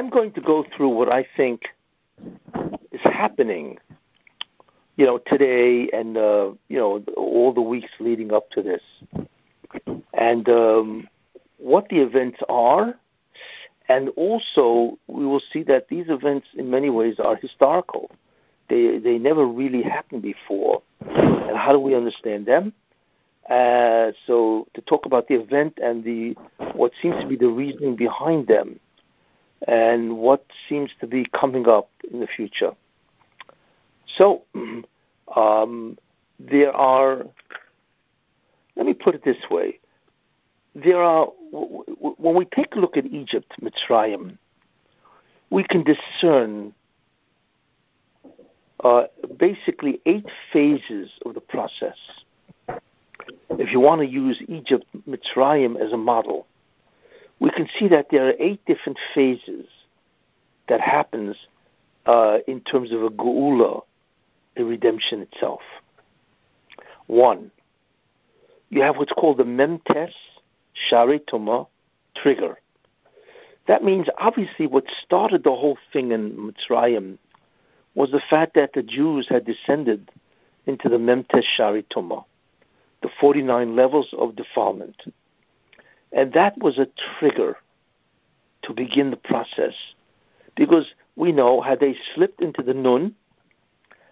I'm going to go through what I think is happening, you know, today and uh, you know all the weeks leading up to this, and um, what the events are, and also we will see that these events, in many ways, are historical. They they never really happened before, and how do we understand them? Uh, so to talk about the event and the what seems to be the reasoning behind them, and what seems to be coming up in the future. So um, there are. Let me put it this way: there are when we take a look at Egypt, Mitzrayim, we can discern uh, basically eight phases of the process. If you want to use Egypt, Mitzrayim as a model, we can see that there are eight different phases that happens uh, in terms of a geula, the redemption itself. One, you have what's called the memtes shari toma trigger. That means obviously what started the whole thing in Mitzrayim was the fact that the Jews had descended into the memtes shari toma, the 49 levels of defilement. And that was a trigger to begin the process. Because we know, had they slipped into the Nun,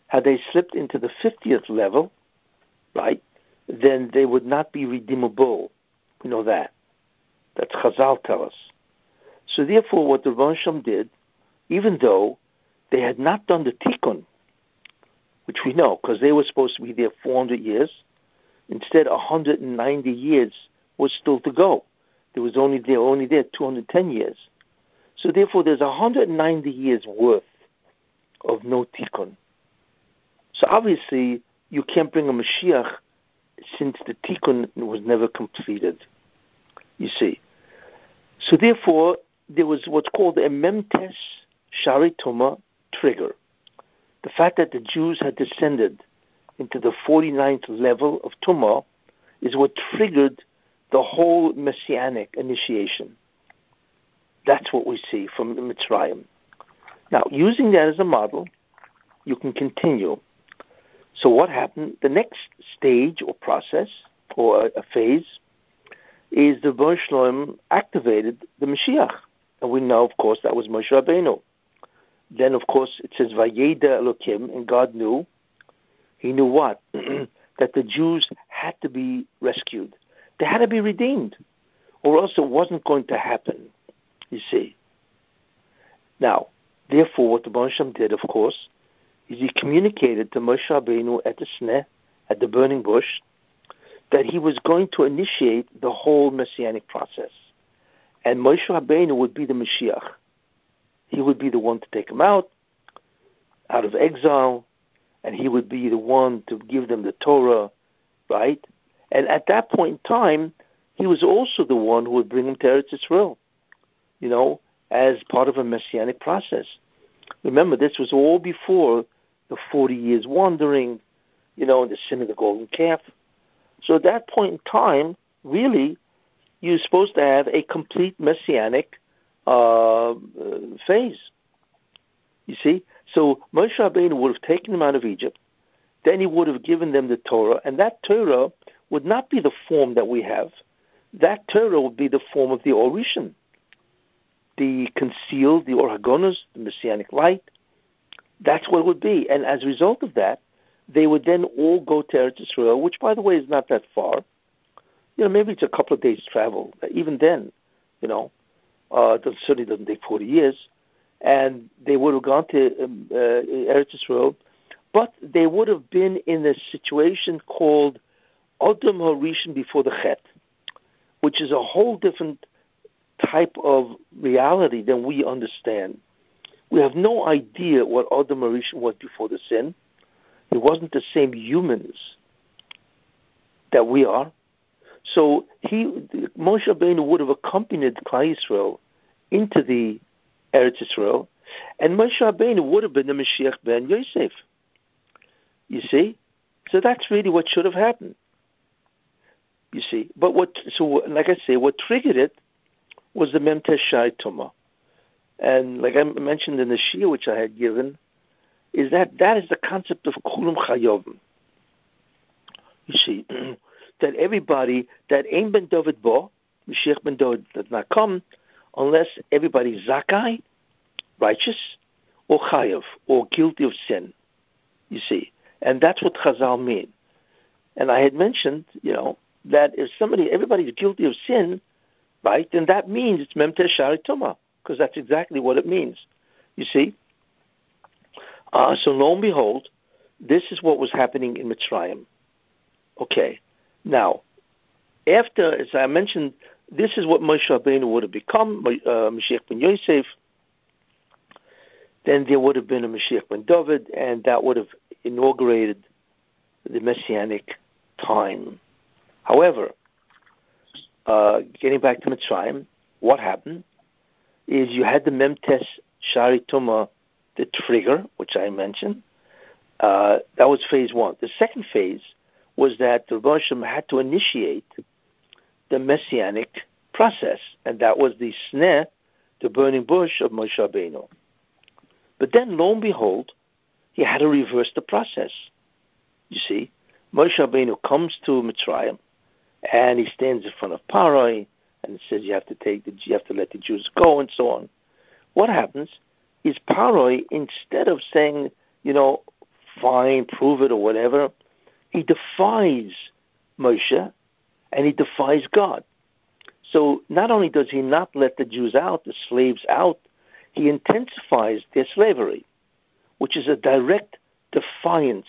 had they slipped into the 50th level, right, then they would not be redeemable. We know that. That's Chazal tell us. So therefore, what the Ronsham did, even though they had not done the Tikkun, which we know, because they were supposed to be there 400 years, instead 190 years was still to go. There was only there only there 210 years. So therefore, there's 190 years worth of no tikkun. So obviously, you can't bring a Mashiach since the tikkun was never completed. You see. So therefore, there was what's called a memtes sharitoma trigger. The fact that the Jews had descended into the 49th level of Tumah is what triggered the whole messianic initiation. That's what we see from the Mitzrayim. Now, using that as a model, you can continue. So, what happened? The next stage or process or a, phase is the Baruch activated the Mashiach. And we know, of course, that was Moshe Rabbeinu. Then, of course, it says Vayeda Elokim, and God knew. He knew what? that the Jews had to be rescued. They had to be redeemed, or else it wasn't going to happen. You see. Now, therefore, what the Bansham did, of course, is he communicated to Moshe Rabbeinu at the Sneh, at the burning bush, that he was going to initiate the whole messianic process, and Moshe Rabbeinu would be the Mashiach. He would be the one to take him out, out of exile, and he would be the one to give them the Torah, right? And at that point in time, he was also the one who would bring them to Eretz Israel, you know, as part of a messianic process. Remember, this was all before the 40 years wandering, you know, in the sin of the golden calf. So at that point in time, really, you're supposed to have a complete messianic uh, phase. You see? So Moshe Rabbeinu would have taken them out of Egypt, then he would have given them the Torah, and that Torah would not be the form that we have. That Torah would be the form of the Orishan, the concealed, the Orhagonas, the Messianic light. That's what it would be. And as a result of that, they would then all go to Eretz Israel, which, by the way, is not that far. You know, maybe it's a couple of days' travel. Even then, you know, uh, it certainly doesn't take 40 years. And they would have gone to um, uh, Eretz Israel, but they would have been in a situation called Adam Harishon before the Chet, which is a whole different type of reality than we understand. We have no idea what Adam Harishon was before the sin. It wasn't the same humans that we are. So he, Moshe Rabbeinu would have accompanied Klal Israel into the Eretz Yisrael, and Moshe Rabbeinu would have been the Mashiach ben Yosef. You see, so that's really what should have happened. You see, but what? So, like I say, what triggered it was the Shai Tuma. And like I mentioned in the shiur which I had given, is that that is the concept of kulam chayovim. You see, that everybody that ain't ben David bo, Mashiach ben David does not come unless everybody's zakai, righteous, or chayav, or guilty of sin. You see, and that's what Chazal mean. And I had mentioned, you know, that if somebody, everybody's guilty of sin, right, then that means it's memter shari tuma, because that's exactly what it means. You see. Uh, so lo and behold, this is what was happening in Mitzrayim. Okay, now after, as I mentioned, this is what Moshe Rabbeinu would have become, uh, Mashiach ben Yosef. Then there would have been a Mashiach ben David, and that would have inaugurated the Messianic time. However, uh, getting back to Mitzrayim, what happened is you had the Memtes Shari Tuma, the trigger, which I mentioned. Uh, that was phase one. The second phase was that the Roshim had to initiate the messianic process, and that was the sneh, the burning bush of Moshe Rabbeinu. But then, lo and behold, he had to reverse the process. You see, Moshe Rabbeinu comes to Mitzrayim, and he stands in front of Paroi, and says you have to take the, you have to let the Jews go, and so on. What happens is Paroi, instead of saying, you know, fine, prove it or whatever, he defies Moshe, and he defies God. So not only does he not let the Jews out, the slaves out, he intensifies their slavery, which is a direct defiance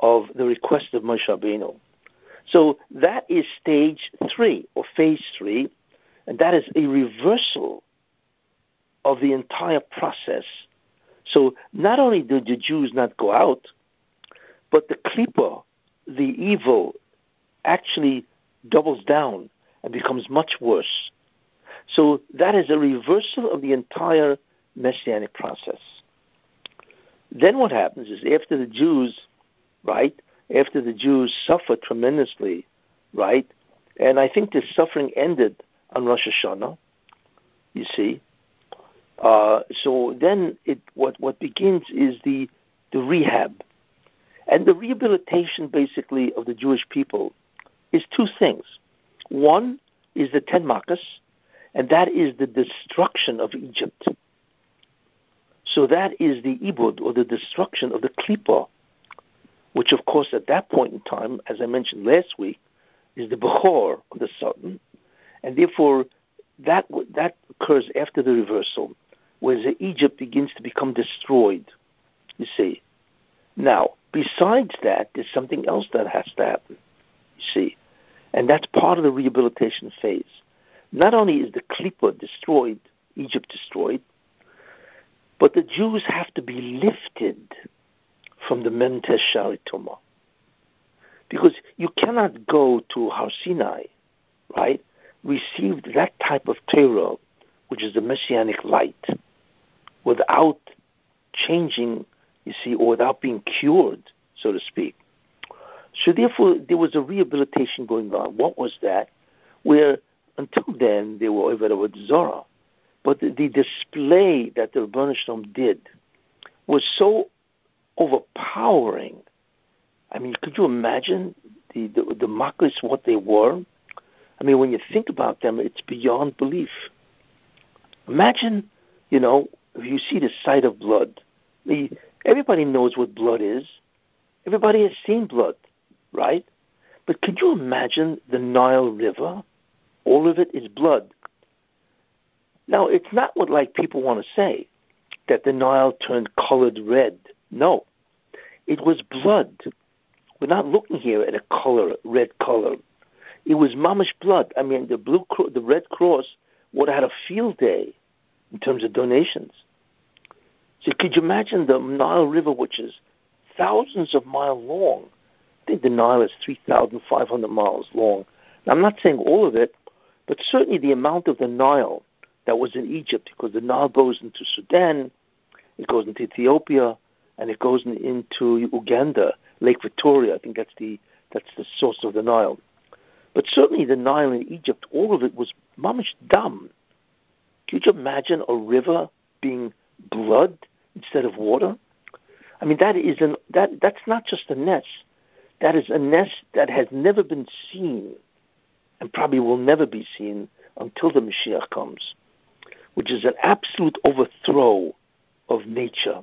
of the request of Moshe Rabbeinu. So that is stage three or phase three, and that is a reversal of the entire process. So not only did the Jews not go out, but the klipa, the evil, actually doubles down and becomes much worse. So that is a reversal of the entire messianic process. Then what happens is after the Jews, right, after the Jews suffered tremendously, right, and I think the suffering ended on Rosh Hashanah, you see. Uh, so then it, what, what begins is the, the rehab. And the rehabilitation, basically, of the Jewish people is two things. One is the Ten Makas, and that is the destruction of Egypt. So that is the Ibud, or the destruction of the Klippa, which, of course, at that point in time, as I mentioned last week, is the Bechor of the Sultan, and therefore that that occurs after the reversal, where Egypt begins to become destroyed. You see. Now, besides that, there's something else that has to happen. You see, and that's part of the rehabilitation phase. Not only is the Klippa destroyed, Egypt destroyed, but the Jews have to be lifted from the Mentes Sharituma. Because you cannot go to Har Sinai, right, receive that type of Torah, which is the Messianic light, without changing, you see, or without being cured, so to speak. So therefore, there was a rehabilitation going on. What was that? Where until then they were over with Zora, but the, the, display that the Rebbeinu did was so overpowering. I mean, could you imagine the the, the what they were? I mean, when you think about them, it's beyond belief. Imagine, you know, if you see the sight of blood. The, everybody knows what blood is. Everybody has seen blood right? But could you imagine the Nile River? All of it is blood. Now, it's not what like people want to say that the Nile turned colored red. No, it was blood. We're not looking here at a color, red color. It was mamish blood. I mean, the blue, the Red Cross would have had a field day in terms of donations. So, could you imagine the Nile River, which is thousands of miles long, I think the Nile is 3,500 miles long. Now, I'm not saying all of it, but certainly the amount of the Nile that was in Egypt, because the Nile goes into Sudan, it goes into Ethiopia, and it goes into Uganda, Lake Victoria. I think that's the that's the source of the Nile. But certainly the Nile in Egypt, all of it was mamish dam. Could you imagine a river being blood instead of water? I mean, that is an that that's not just a nes. That is a nes that has never been seen, and probably will never be seen until the Mashiach comes, which is an absolute overthrow of nature,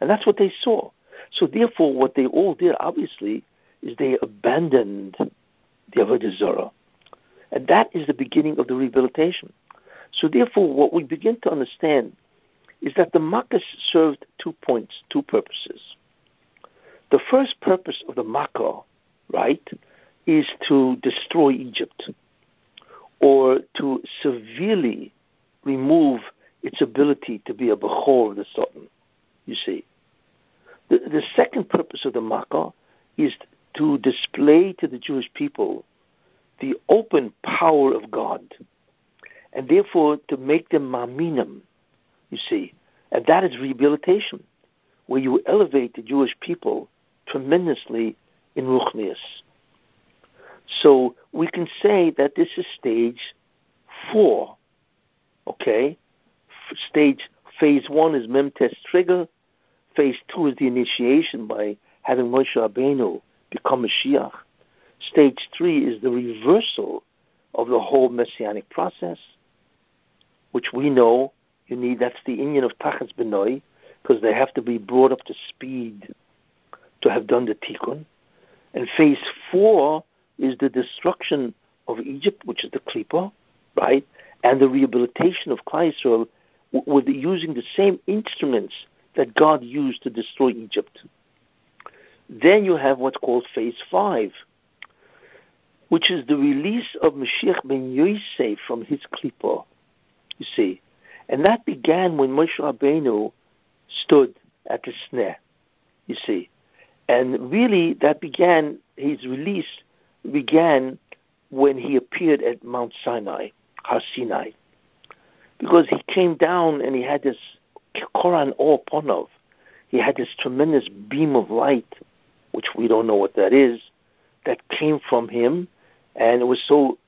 and that's what they saw. So therefore, what they all did, obviously, is they abandoned the Avodah Zarah. And that is the beginning of the rehabilitation. So therefore, what we begin to understand is that the Makkah served two points, two purposes. The first purpose of the Makkah, right, is to destroy Egypt or to severely remove its ability to be a Bechor of the Sultan, you see. The, the second purpose of the Makkah is to display to the Jewish people the open power of God, and therefore to make them maminim, you see. And that is rehabilitation, where you elevate the Jewish people tremendously in Ruchnius. So we can say that this is stage four, okay? Stage phase one is Memtes trigger. Phase two is the initiation by having Moshe Rabbeinu become a Mashiach. Stage three is the reversal of the whole messianic process, which we know you need. That's the union of Tachas Benoi, because they have to be brought up to speed to have done the tikkun. And phase four is the destruction of Egypt, which is the klipa, right, and the rehabilitation of Klal Yisrael with using the same instruments that God used to destroy Egypt. Then you have what's called phase five, which is the release of Mashiach ben Yosef from his klipa. You see, and that began when Moshe Rabbeinu stood at the Sneh. You see, and really that began his release began when he appeared at Mount Sinai, Har Sinai, because he came down and he had this Koran or Ponov. He had this tremendous beam of light, which we don't know what that is, that came from him, and it was so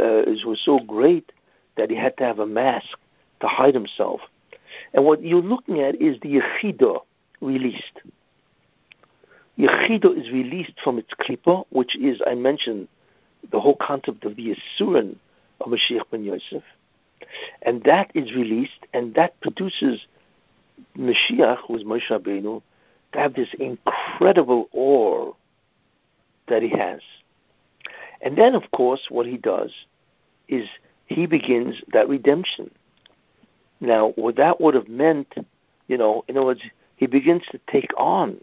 uh, it was so great that he had to have a mask to hide himself. And what you're looking at is the Yechidah released. Yechidah is released from its klipa, which is, I mentioned, the whole concept of the Yisurin of Mashiach ben Yosef. And that is released, and that produces Mashiach, who is Moshe Rabbeinu, to have this incredible awe that he has. And then, of course, what he does is he begins that redemption. Now, what that would have meant, you know, in other words, he begins to take on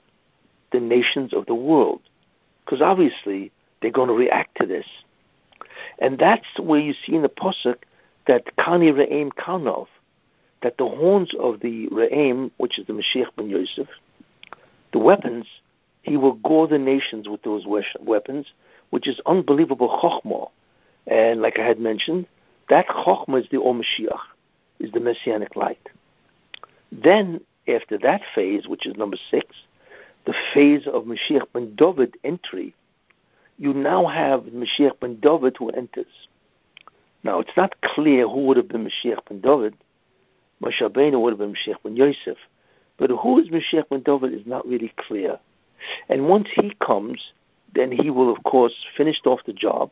the nations of the world, because obviously they're going to react to this. And that's where you see in the Pasuk that Kani Re'im Kanov, that the horns of the Re'im, which is the Mashiach ben Yosef, the weapons, he will gore the nations with those weapons, which is unbelievable chokhmah. And like I had mentioned, that chokhmah is the Or Mashiach is the messianic light. Then, after that phase, which is number six, the phase of Mashiach ben David entry, you now have Mashiach ben David who enters. Now, it's not clear who would have been Mashiach ben David. Moshe would have been Mashiach ben Yosef. But who is Mashiach ben David is not really clear. And once he comes, then he will, of course, finish off the job,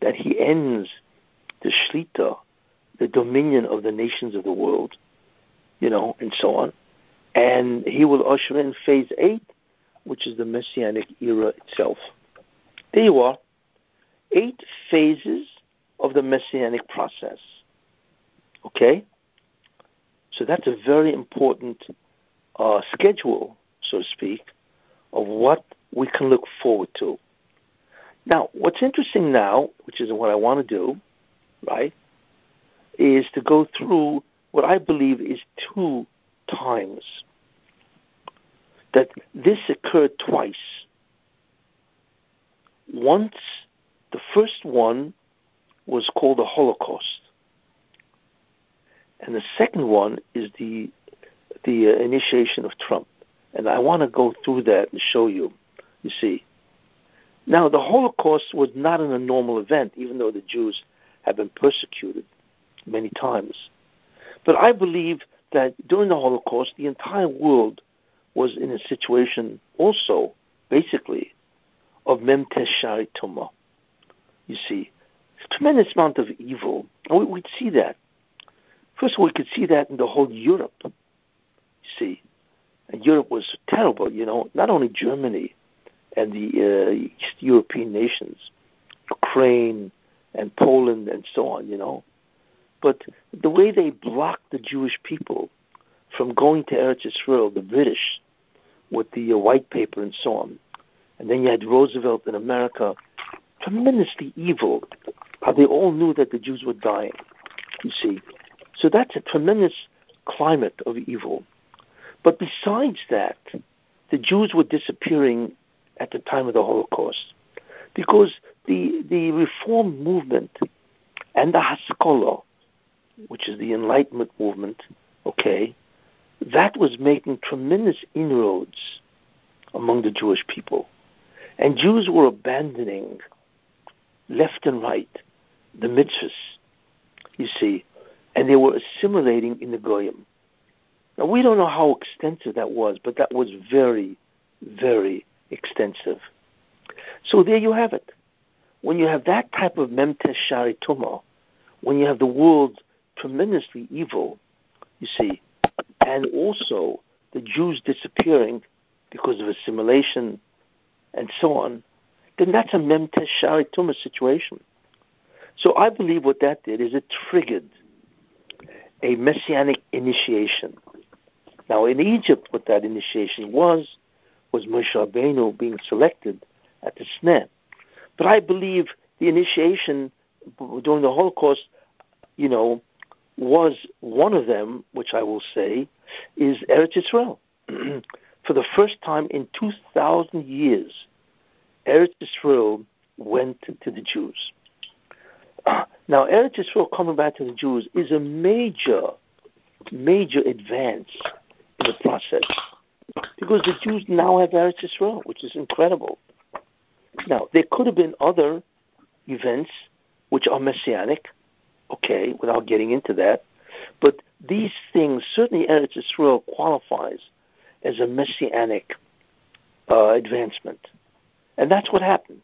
that he ends the Shlita, the dominion of the nations of the world, you know, and so on. And he will usher in phase eight, which is the Messianic era itself. There you are. Eight phases of the Messianic process. Okay? So that's a very important uh, schedule, so to speak, of what we can look forward to. Now, what's interesting now, which is what I want to do, right, is to go through what I believe is two times. That this occurred twice. Once, the first one was called the Holocaust, and the second one is the the uh, initiation of Trump. And I want to go through that and show you. You see, now the Holocaust was not an, abnormal event, even though the Jews have been persecuted many times. But I believe that during the Holocaust, the entire world was in a situation also, basically, of Memtes Shari Tuma. You see, tremendous amount of evil. And we, would see that. First of all, we could see that in the whole Europe. You see, and Europe was terrible. You know, not only Germany and the uh, East European nations, Ukraine and Poland and so on. You know, but the way they blocked the Jewish people from going to Eretz Israel, the British, with the uh, white paper and so on, and then you had Roosevelt in America, tremendously evil. How they all knew that the Jews were dying. You see, so that's a tremendous climate of evil. But besides that, the Jews were disappearing at the time of the Holocaust because the the reform movement and the Haskalah, which is the Enlightenment movement, okay, that was making tremendous inroads among the Jewish people. And Jews were abandoning left and right the mitzvahs, you see, and they were assimilating in the Goyim. Now, we don't know how extensive that was, but that was very, very extensive. So there you have it. When you have that type of memtes shari tuma, when you have the world tremendously evil, you see, and also the Jews disappearing because of assimilation and so on, then that's a memtes shari tuma situation. So I believe what that did is it triggered a messianic initiation. Now in Egypt, what that initiation was was Moshe Rabbeinu being selected at the Sneh. But I believe the initiation during the Holocaust, you know, was one of them, which I will say, is Eretz Israel. For the first time in 2,000 years, Eretz Israel went to the Jews. Now, Eretz Israel coming back to the Jews is a major, major advance in the process because the Jews now have Eretz Israel, which is incredible. Now, there could have been other events which are messianic, okay, without getting into that, but these things, certainly Eretz Israel qualifies as a messianic uh, advancement. And that's what happened,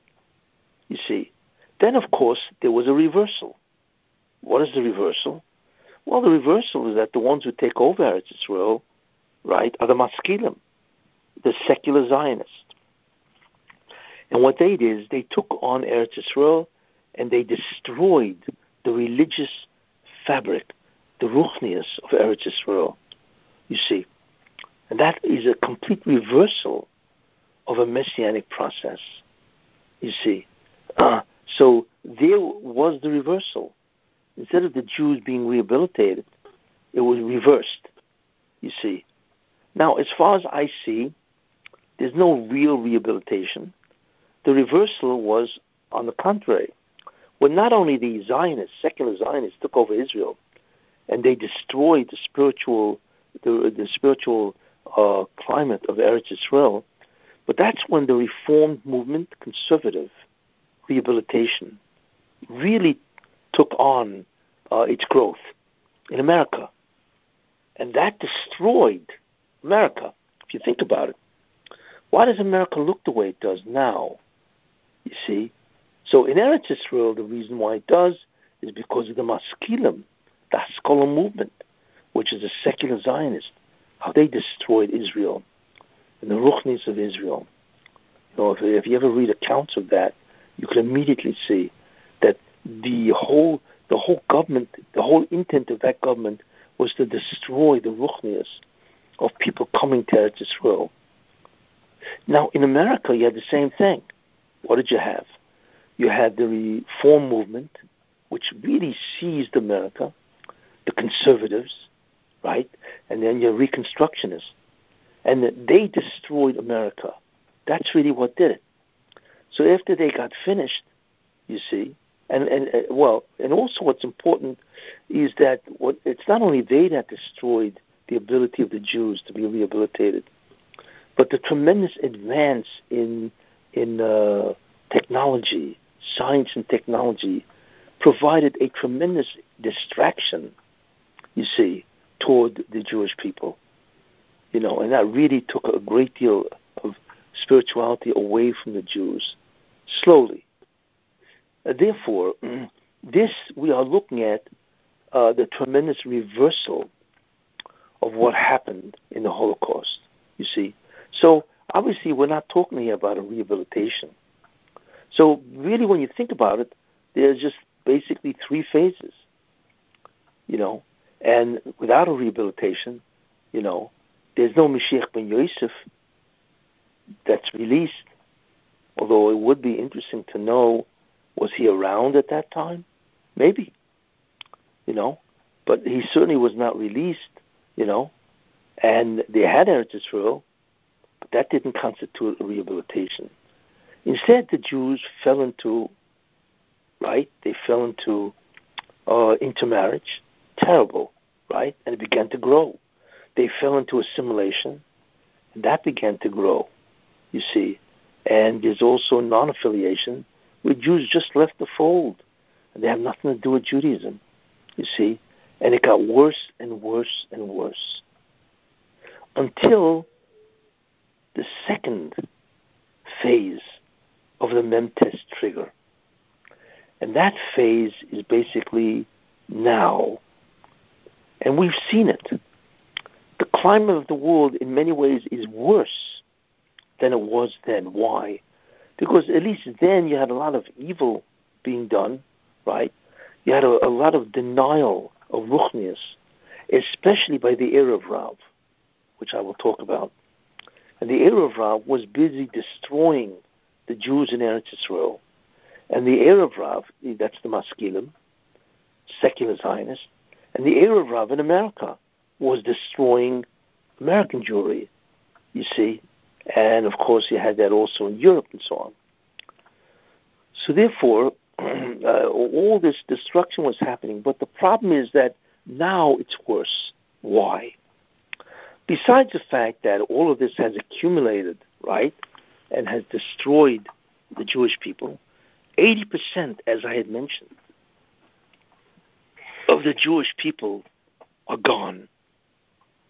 you see. Then, of course, there was a reversal. What is the reversal? Well, the reversal is that the ones who take over Eretz Israel, right, are the Maskilim, the secular Zionists. And what they did is they took on Eretz Israel and they destroyed the religious fabric, the ruchnias of Eretz Israel. You see, and that is a complete reversal of a messianic process. You see, uh, so there was the reversal. Instead of the Jews being rehabilitated, it was reversed. You see. Now, as far as I see, there's no real rehabilitation. The reversal was on the contrary. When not only the Zionists, secular Zionists, took over Israel, and they destroyed the spiritual, the, the spiritual uh, climate of Eretz Israel, but that's when the Reformed movement, conservative, rehabilitation really took on uh, its growth in America. And that destroyed America, if you think about it. Why does America look the way it does now? You see? So in Eretz Israel, the reason why it does is because of the Maskilim, the Haskalah movement, which is a secular Zionist, how they destroyed Israel and the Ruchnis of Israel. You know, if, if you ever read accounts of that, you can immediately see that the whole the whole government, the whole intent of that government was to destroy the ruchnias of people coming to Eretz Israel. Now, in America, you had the same thing. What did you have? You had the reform movement, which really seized America, the conservatives, right? And then your reconstructionists. And they destroyed America. That's really what did it. So after they got finished, you see, and, and uh, well, and also what's important is that what, it's not only they that destroyed the ability of the Jews to be rehabilitated, but the tremendous advance in in uh, technology, science and technology, provided a tremendous distraction. You see, toward the Jewish people. You know, and that really took a great deal of spirituality away from the Jews, slowly. Uh, therefore, this we are looking at uh, the tremendous reversal of what happened in the Holocaust. You see, so obviously we're not talking here about a rehabilitation. So really, when you think about it, there's just basically three phases. You know, and without a rehabilitation, you know, there's no Mashiach ben Yosef that's released. Although it would be interesting to know, was he around at that time? Maybe. You know, but he certainly was not released. You know, and they had Eretz Israel, but that didn't constitute a rehabilitation. Instead, the Jews fell into, right? They fell into uh, intermarriage, terrible, right? And it began to grow. They fell into assimilation, and that began to grow. You see, and there's also non-affiliation, where Jews just left the fold, and they have nothing to do with Judaism. You see, and it got worse and worse and worse until the second phase of the Memtes trigger. And that phase is basically now. And we've seen it. The climate of the world, in many ways, is worse than it was then. Why? Because at least then you had a lot of evil being done, right? You had a, a lot of denial of Ruchnius, especially by the Erev Rav, which I will talk about. And the Erev Rav was busy destroying the Jews in Eretz Israel. And the Erev Rav, that's the Maskilim, secular Zionists, and the Erev Rav in America was destroying American Jewry, you see. And of course, you had that also in Europe and so on. So therefore, uh, all this destruction was happening. But the problem is that now it's worse. Why? Besides the fact that all of this has accumulated, right, and has destroyed the Jewish people, 80%, as I had mentioned, of the Jewish people are gone.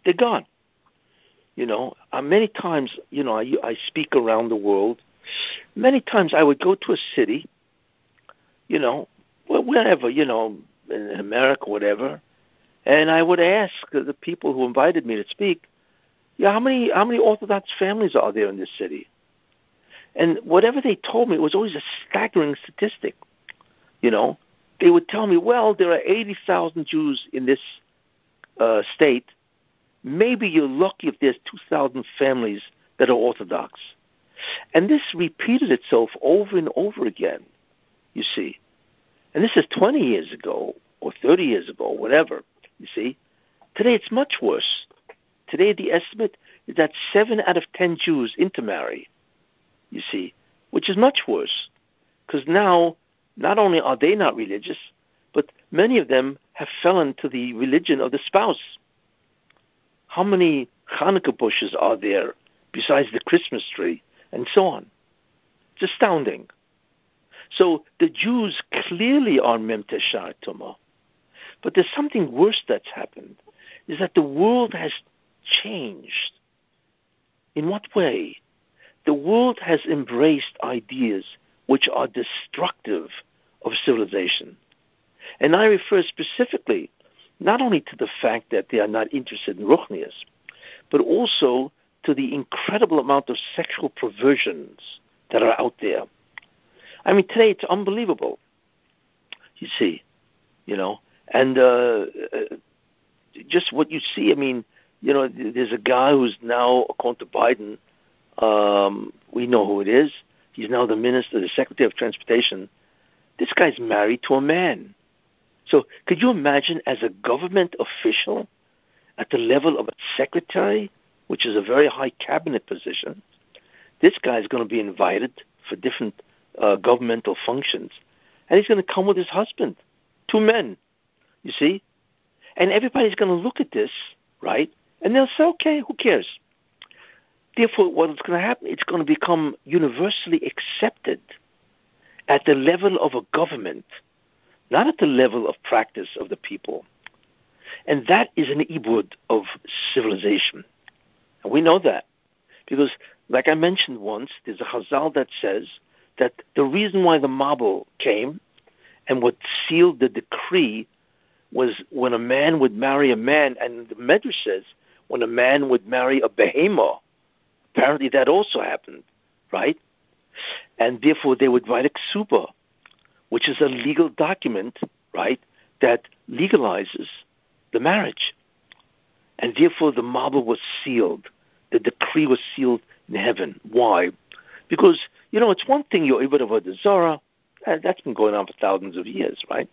They're gone. You know, uh, many times, you know, I, I speak around the world. Many times I would go to a city, you know, wherever, you know, in America, whatever, and I would ask the people who invited me to speak, yeah, how many how many Orthodox families are there in this city? And whatever they told me, it was always a staggering statistic. You know, they would tell me, well, there are 80,000 Jews in this uh, state. Maybe you're lucky if there's 2,000 families that are Orthodox. And this repeated itself over and over again, you see. And this is 20 years ago or 30 years ago, whatever, you see. Today it's much worse. Today the estimate is that 7 out of 10 Jews intermarry, you see, which is much worse. Because now not only are they not religious, but many of them have fallen to the religion of the spouse. How many Hanukkah bushes are there besides the Christmas tree, and so on? It's astounding. So the Jews clearly are Memteshar Tumah. But there's something worse that's happened, is that the world has changed. In what way? The world has embraced ideas which are destructive of civilization. And I refer specifically not only to the fact that they are not interested in Ruchnias, but also to the incredible amount of sexual perversions that are out there. I mean, today it's unbelievable. You see, you know, and uh, uh just what you see. I mean, you know, there's a guy who's now, according to Biden, um, we know who it is. He's now the minister, the secretary of transportation this guy's married to a man. So could you imagine as a government official at the level of a secretary, which is a very high cabinet position, this guy is going to be invited for different uh, governmental functions, and he's going to come with his husband, two men, you see? And everybody's going to look at this, right? And they'll say, okay, who cares? Therefore, what's going to happen? It's going to become universally accepted at the level of a government, not at the level of practice of the people. And that is an ibud of civilization. And we know that because, like I mentioned once, there's a Chazal that says that the reason why the Mabul came and what sealed the decree was when a man would marry a man, and the Medrash says when a man would marry a behemoth. Apparently, that also happened, right? And therefore, they would write a ksuba, which is a legal document, right, that legalizes the marriage. And therefore, the Mabul was sealed. The decree was sealed in heaven. Why? Because, you know, it's one thing you're able to the Zara, eh, that's been going on for thousands of years, right?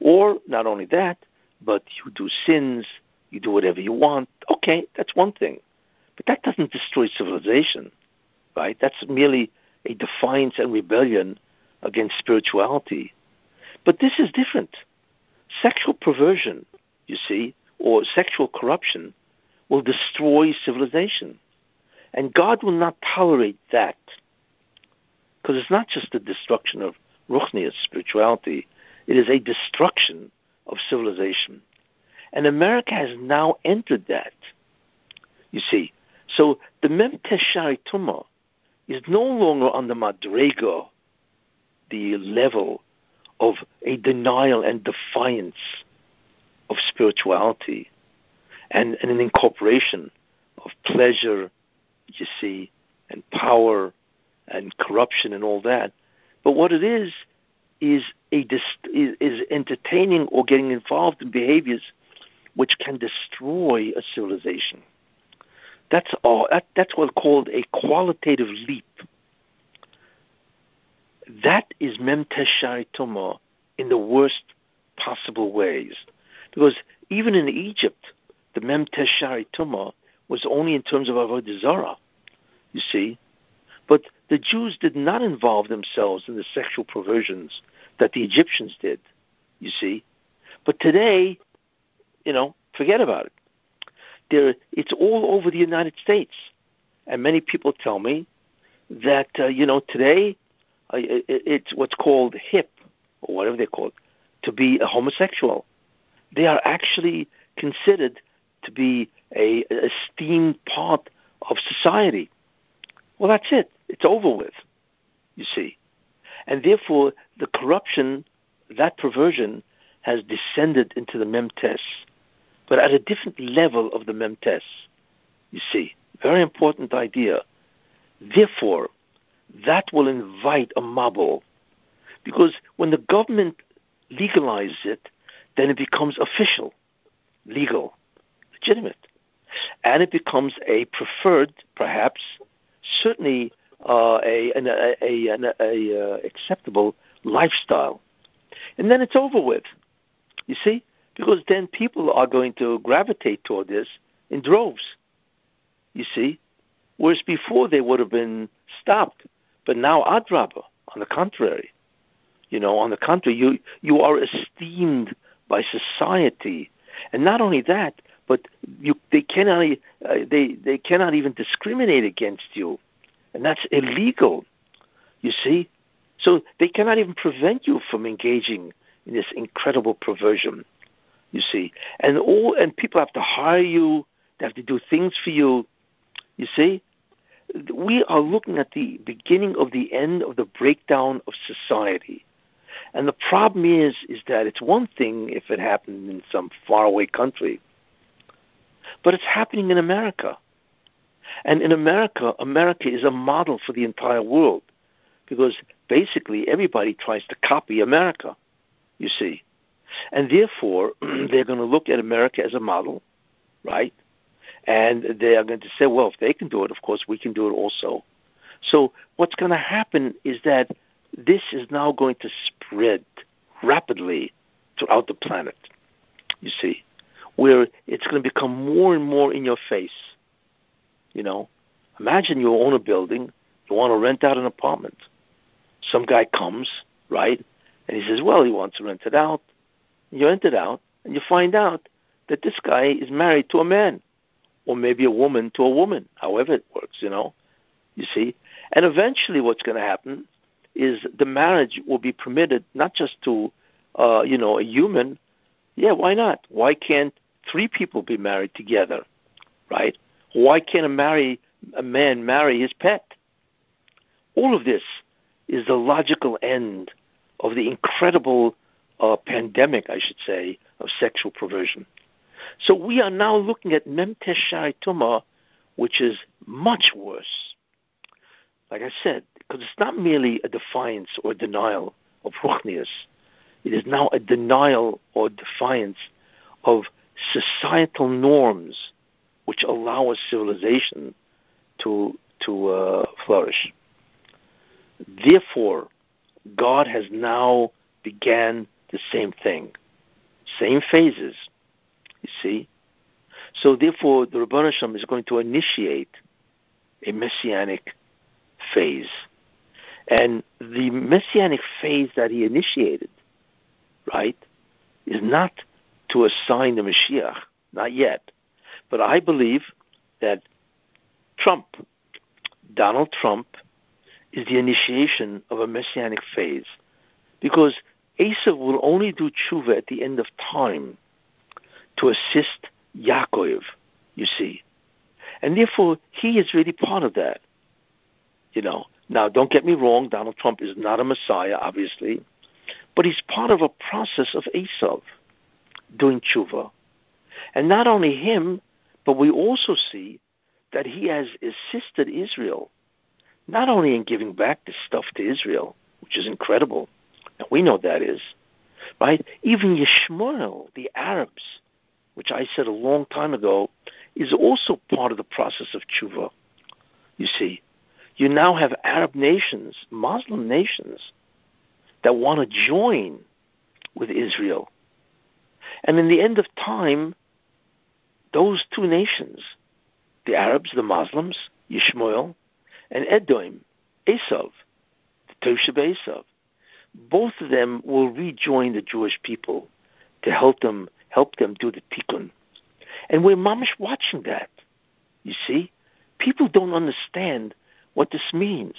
Or not only that, but you do sins, you do whatever you want. Okay, that's one thing. But that doesn't destroy civilization, right? That's merely a defiance and rebellion against spirituality. But this is different. Sexual perversion, you see, or sexual corruption will destroy civilization. And God will not tolerate that. Because it's not just the destruction of Ruchnius spirituality, it is a destruction of civilization. And America has now entered that. You see. So the Mem Teshari is no longer on the Madrega, the level of a denial and defiance of spirituality and, and an incorporation of pleasure, you see, and power and corruption and all that. But what it is is a is, is entertaining or getting involved in behaviors which can destroy a civilization. That's all. That, that's what's called a qualitative leap. That is memteshari tuma in the worst possible ways, because even in Egypt, the memteshari tuma was only in terms of avodah zarah. You see, but the Jews did not involve themselves in the sexual perversions that the Egyptians did, you see. But today, you know, forget about it. There, it's all over the United States. And many people tell me that, uh, you know, today it's what's called hip, or whatever they call it, to be a homosexual. They are actually considered to be a esteemed part of society. Well, that's it. It's over with, you see. And therefore, the corruption, that perversion, has descended into the memtes, but at a different level of the memtes. You see, very important idea. Therefore, that will invite a mabul, because when the government legalizes it, then it becomes official, legal, legitimate, and it becomes a preferred, perhaps, certainly uh, a, an, a, a, a, a uh, acceptable lifestyle, and then it's over with. You see, because then people are going to gravitate toward this in droves. You see, whereas before they would have been stopped, but now adraba. On the contrary, you know, on the contrary, you you are esteemed by society, and not only that, but you they cannot uh, they they cannot even discriminate against you and that's illegal. You see? So they cannot even prevent you from engaging in this incredible perversion. You see? And all and people have to hire you, they have to do things for you. You see? We are looking at the beginning of the end of the breakdown of society. And the problem is is that it's one thing if it happened in some faraway country, but it's happening in America. And in America, America is a model for the entire world because basically everybody tries to copy America, you see. And therefore, they're going to look at America as a model, right? And they are going to say, well, if they can do it, of course, we can do it also. So what's going to happen is that this is now going to spread rapidly throughout the planet, you see, where it's going to become more and more in your face you know, imagine you own a building, you want to rent out an apartment. Some guy comes, right, and he says, well, he wants to rent it out. You rent it out, and you find out that this guy is married to a man, or maybe a woman to a woman, however it works, you know. You see? And eventually what's going to happen is the marriage will be permitted not just to, uh, you know, a human, Yeah, why not? Why can't three people be married together? Right? Why can't a marry a man marry his pet? All of this is the logical end of the incredible uh, pandemic, I should say, of sexual perversion. So we are now looking at Memtesh Tuma, which is much worse. Like I said, because it's not merely a defiance or denial of Ruchnius, it is now a denial or defiance of societal norms which allow a civilization to to uh, flourish. Therefore, God has now began the same thing, same phases. You see, so therefore, the Rabban Hashem is going to initiate a messianic phase, and the messianic phase that he initiated, right, is not to assign the Mashiach, not yet, but I believe that Trump, Donald Trump, is the initiation of a messianic phase. Because Esav will only do tshuva at the end of time to assist Yaakov, you see. And therefore, he is really part of that. You know. Now, don't get me wrong, Donald Trump is not a messiah, obviously, but he's part of a process of Esav doing tshuva. And not only him, but we also see that he has assisted Israel, not only in giving back the stuff to Israel, which is incredible, and we know that is, right? Even Yishmael, the Arabs, which I said a long time ago, is also part of the process of tshuva. You see, you now have Arab nations, Muslim nations, that want to join with Israel. And in the end of time, those two nations, the Arabs, the Muslims, Yishmael, and Edom, Esav, the Toshab Esav, both of them will rejoin the Jewish people to help them help them do the tikkun. And we're mamish watching that. You see, people don't understand what this means.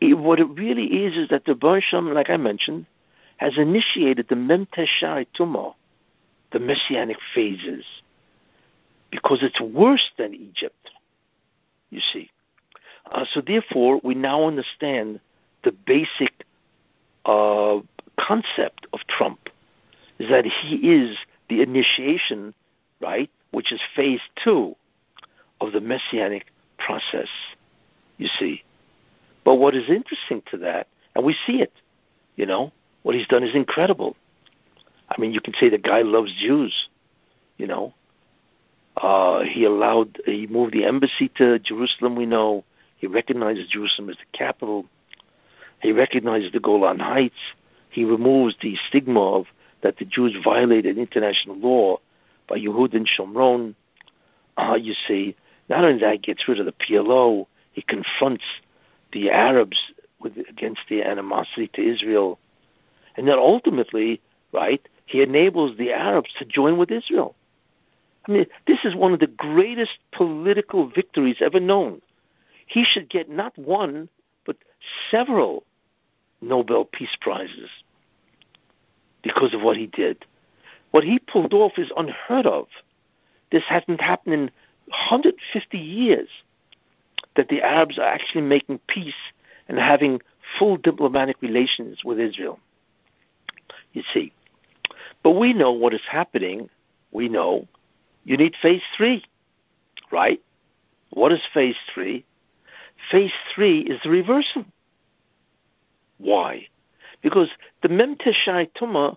It, what it really is is that the Barsham, like I mentioned, has initiated the Memteshai Tumah, the messianic phases because it's worse than Egypt, you see. Uh, so therefore, we now understand the basic uh, concept of Trump is that he is the initiation, right, which is phase two of the messianic process, you see. But what is interesting to that, and we see it, you know, what he's done is incredible. I mean, you can say the guy loves Jews, you know, uh, he allowed, he moved the embassy to Jerusalem, we know. He recognizes Jerusalem as the capital. He recognizes the Golan Heights. He removes the stigma of that the Jews violated international law by Yehud and Shomron. Uh, you see, not only that, he gets rid of the PLO. He confronts the Arabs with, against the animosity to Israel. And then ultimately, right, he enables the Arabs to join with Israel. I mean, this is one of the greatest political victories ever known. He should get not one, but several Nobel Peace Prizes because of what he did. What he pulled off is unheard of. This hasn't happened in 150 years that the Arabs are actually making peace and having full diplomatic relations with Israel. You see. But we know what is happening. We know you need phase three, right? What is phase three? Phase three is the reversal. Why? Because the Memteshai Tuma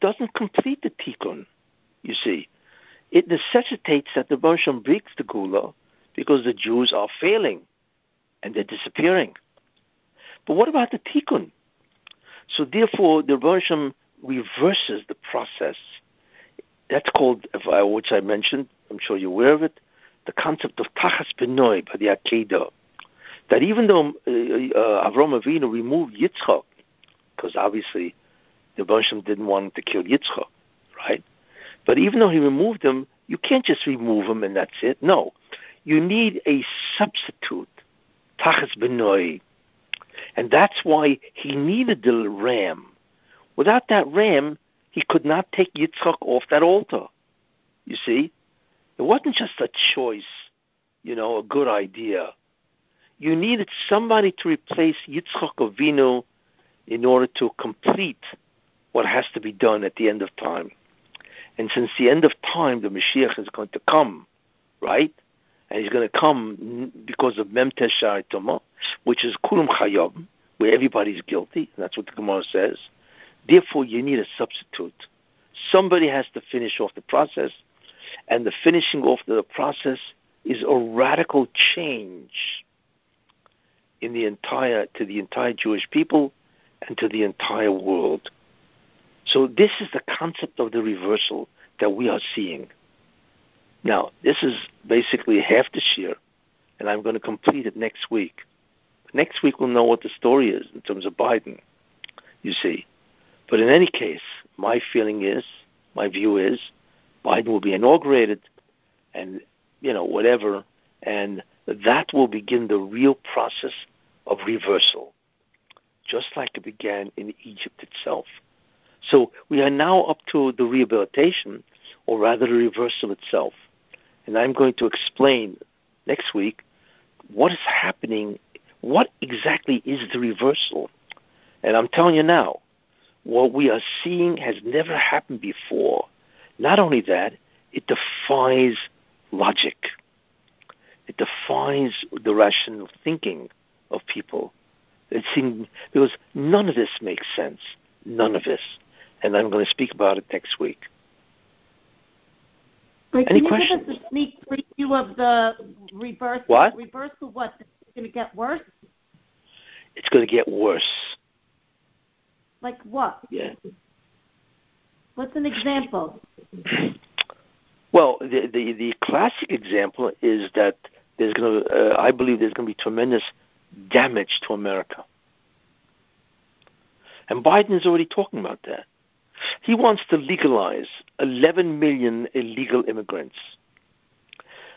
doesn't complete the Tikkun, you see. It necessitates that the Barsham breaks the Gula because the Jews are failing and they're disappearing. But what about the Tikkun? So therefore, the Barsham reverses the process that's called, which I mentioned, I'm sure you're aware of it, the concept of tachas benoy by the Akedah. That even though uh, uh, Avram Avinu removed Yitzchak, because obviously the Bansham didn't want him to kill Yitzchak, right? But even though he removed him, you can't just remove him and that's it. No, you need a substitute, tachas benoy, and that's why he needed the ram. Without that ram, he could not take Yitzchak off that altar. You see? It wasn't just a choice, you know, a good idea. You needed somebody to replace Yitzchak Avinu in order to complete what has to be done at the end of time. And since the end of time, the Mashiach is going to come, right? And he's going to come because of Mem Teshar which is Kulam Chayab, where everybody's guilty. That's what the Gemara says. Therefore, you need a substitute. Somebody has to finish off the process, and the finishing off the process is a radical change in the entire to the entire Jewish people and to the entire world. So this is the concept of the reversal that we are seeing. Now, this is basically half this year, and I'm going to complete it next week. Next week we'll know what the story is in terms of Biden, you see. But in any case, my feeling is, my view is, Biden will be inaugurated and, you know, whatever, and that will begin the real process of reversal, just like it began in Egypt itself. So we are now up to the rehabilitation, or rather the reversal itself. And I'm going to explain next week what is happening, what exactly is the reversal. And I'm telling you now, what we are seeing has never happened before. Not only that, it defies logic. It defies the rational thinking of people. It seems because none of this makes sense. None of this and I'm going to speak about it next week. Wait, Any can you questions? give us a sneak preview of the reverse. What? Reversal what? It's going to get worse? It's going to get worse. Like what? Yeah. What's an example? Well, the the, the classic example is that there's going to, uh, I believe, there's going to be tremendous damage to America, and Biden is already talking about that. He wants to legalize 11 million illegal immigrants.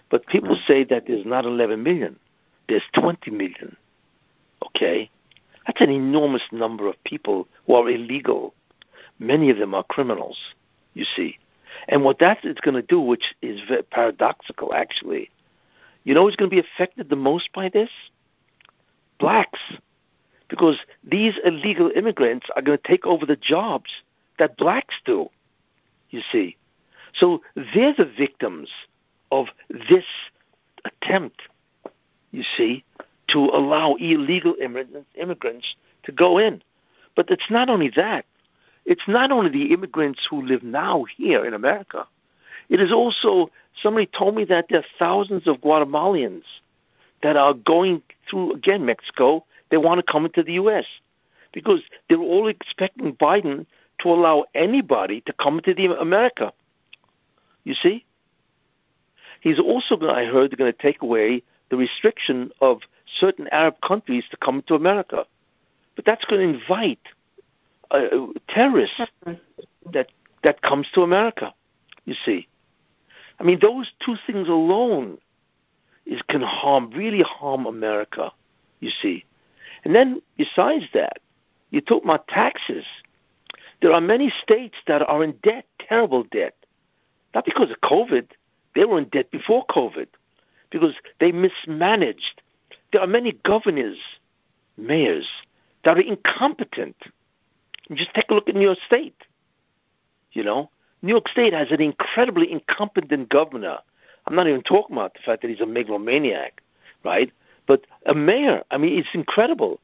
But people say that there's not 11 million, there's 20 million. Okay? That's an enormous number of people who are illegal. Many of them are criminals, you see. And what that is going to do, which is very paradoxical actually, you know who's going to be affected the most by this? Blacks. Because these illegal immigrants are going to take over the jobs that blacks do, you see. So they're the victims of this attempt, you see, to allow illegal immigrants immigrants to go in. But it's not only that. It's not only the immigrants who live now here in America. It is also, somebody told me that there are thousands of Guatemalans that are going through, again, Mexico. They want to come into the U.S. because they're all expecting Biden to allow anybody to come to the America. You see? He's also, I heard, they're going to take away the restriction of certain Arab countries to come to America. But that's going to invite uh, terrorists that that comes to America. You see, I mean, those two things alone is can harm, really harm America. You see, and then besides that, you talk about taxes. There are many states that are in debt, terrible debt. Not because of COVID, they were in debt before COVID, because they mismanaged. There are many governors, mayors, that are incompetent. Just take a look at New York State. You know, New York State has an incredibly incompetent governor. I'm not even talking about the fact that he's a megalomaniac, right? But a mayor, I mean, it's incredible.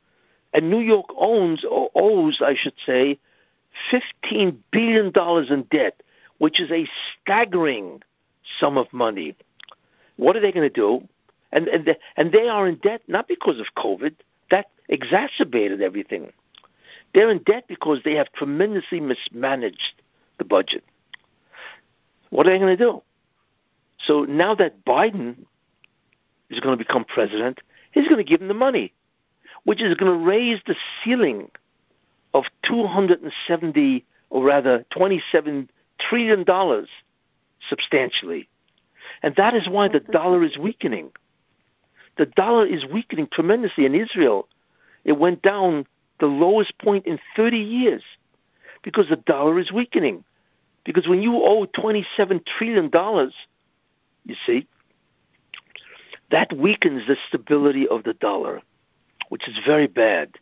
And New York owns, or owes, I should say, $15 billion in debt, which is a staggering sum of money. What are they going to do? And, and, the, and they are in debt not because of COVID, that exacerbated everything. They're in debt because they have tremendously mismanaged the budget. What are they going to do? So now that Biden is going to become president, he's going to give him the money, which is going to raise the ceiling of 270, or rather 27 trillion dollars substantially. And that is why the dollar is weakening. The dollar is weakening tremendously in Israel. It went down the lowest point in 30 years Because the dollar is weakening. Because when you owe $27 trillion, you see, that weakens the stability of the dollar, which is very bad.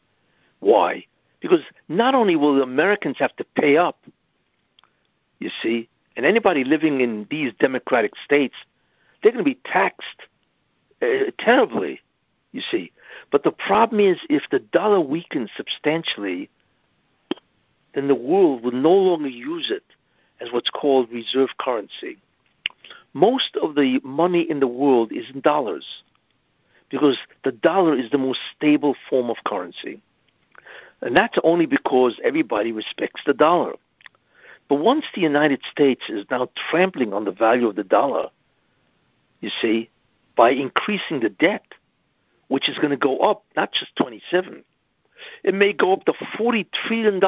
Why? Because not only will the Americans have to pay up, you see, and anybody living in these democratic states, they're going to be taxed uh, terribly, you see. But the problem is, if the dollar weakens substantially, then the world will no longer use it as what's called reserve currency. Most of the money in the world is in dollars because the dollar is the most stable form of currency. And that's only because everybody respects the dollar. But once the United States is now trampling on the value of the dollar, you see, by increasing the debt, which is going to go up, not just 27, it may go up to $40 trillion,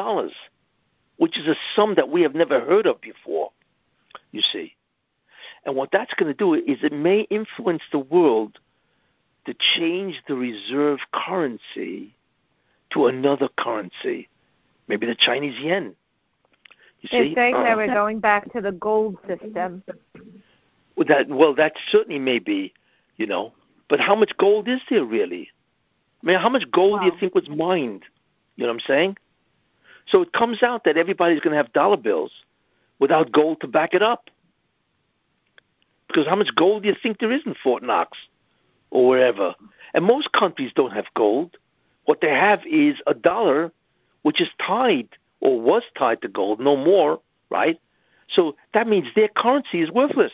which is a sum that we have never heard of before, you see. And what that's going to do is it may influence the world to change the reserve currency to another currency, maybe the Chinese yen. You see, They're saying uh, that we're going back to the gold system. Well, that well, that certainly may be, you know. But how much gold is there really? I mean, how much gold wow. do you think was mined? You know what I'm saying? So it comes out that everybody's going to have dollar bills without gold to back it up. Because how much gold do you think there is in Fort Knox or wherever? And most countries don't have gold. What they have is a dollar which is tied or was tied to gold, no more, right? So that means their currency is worthless.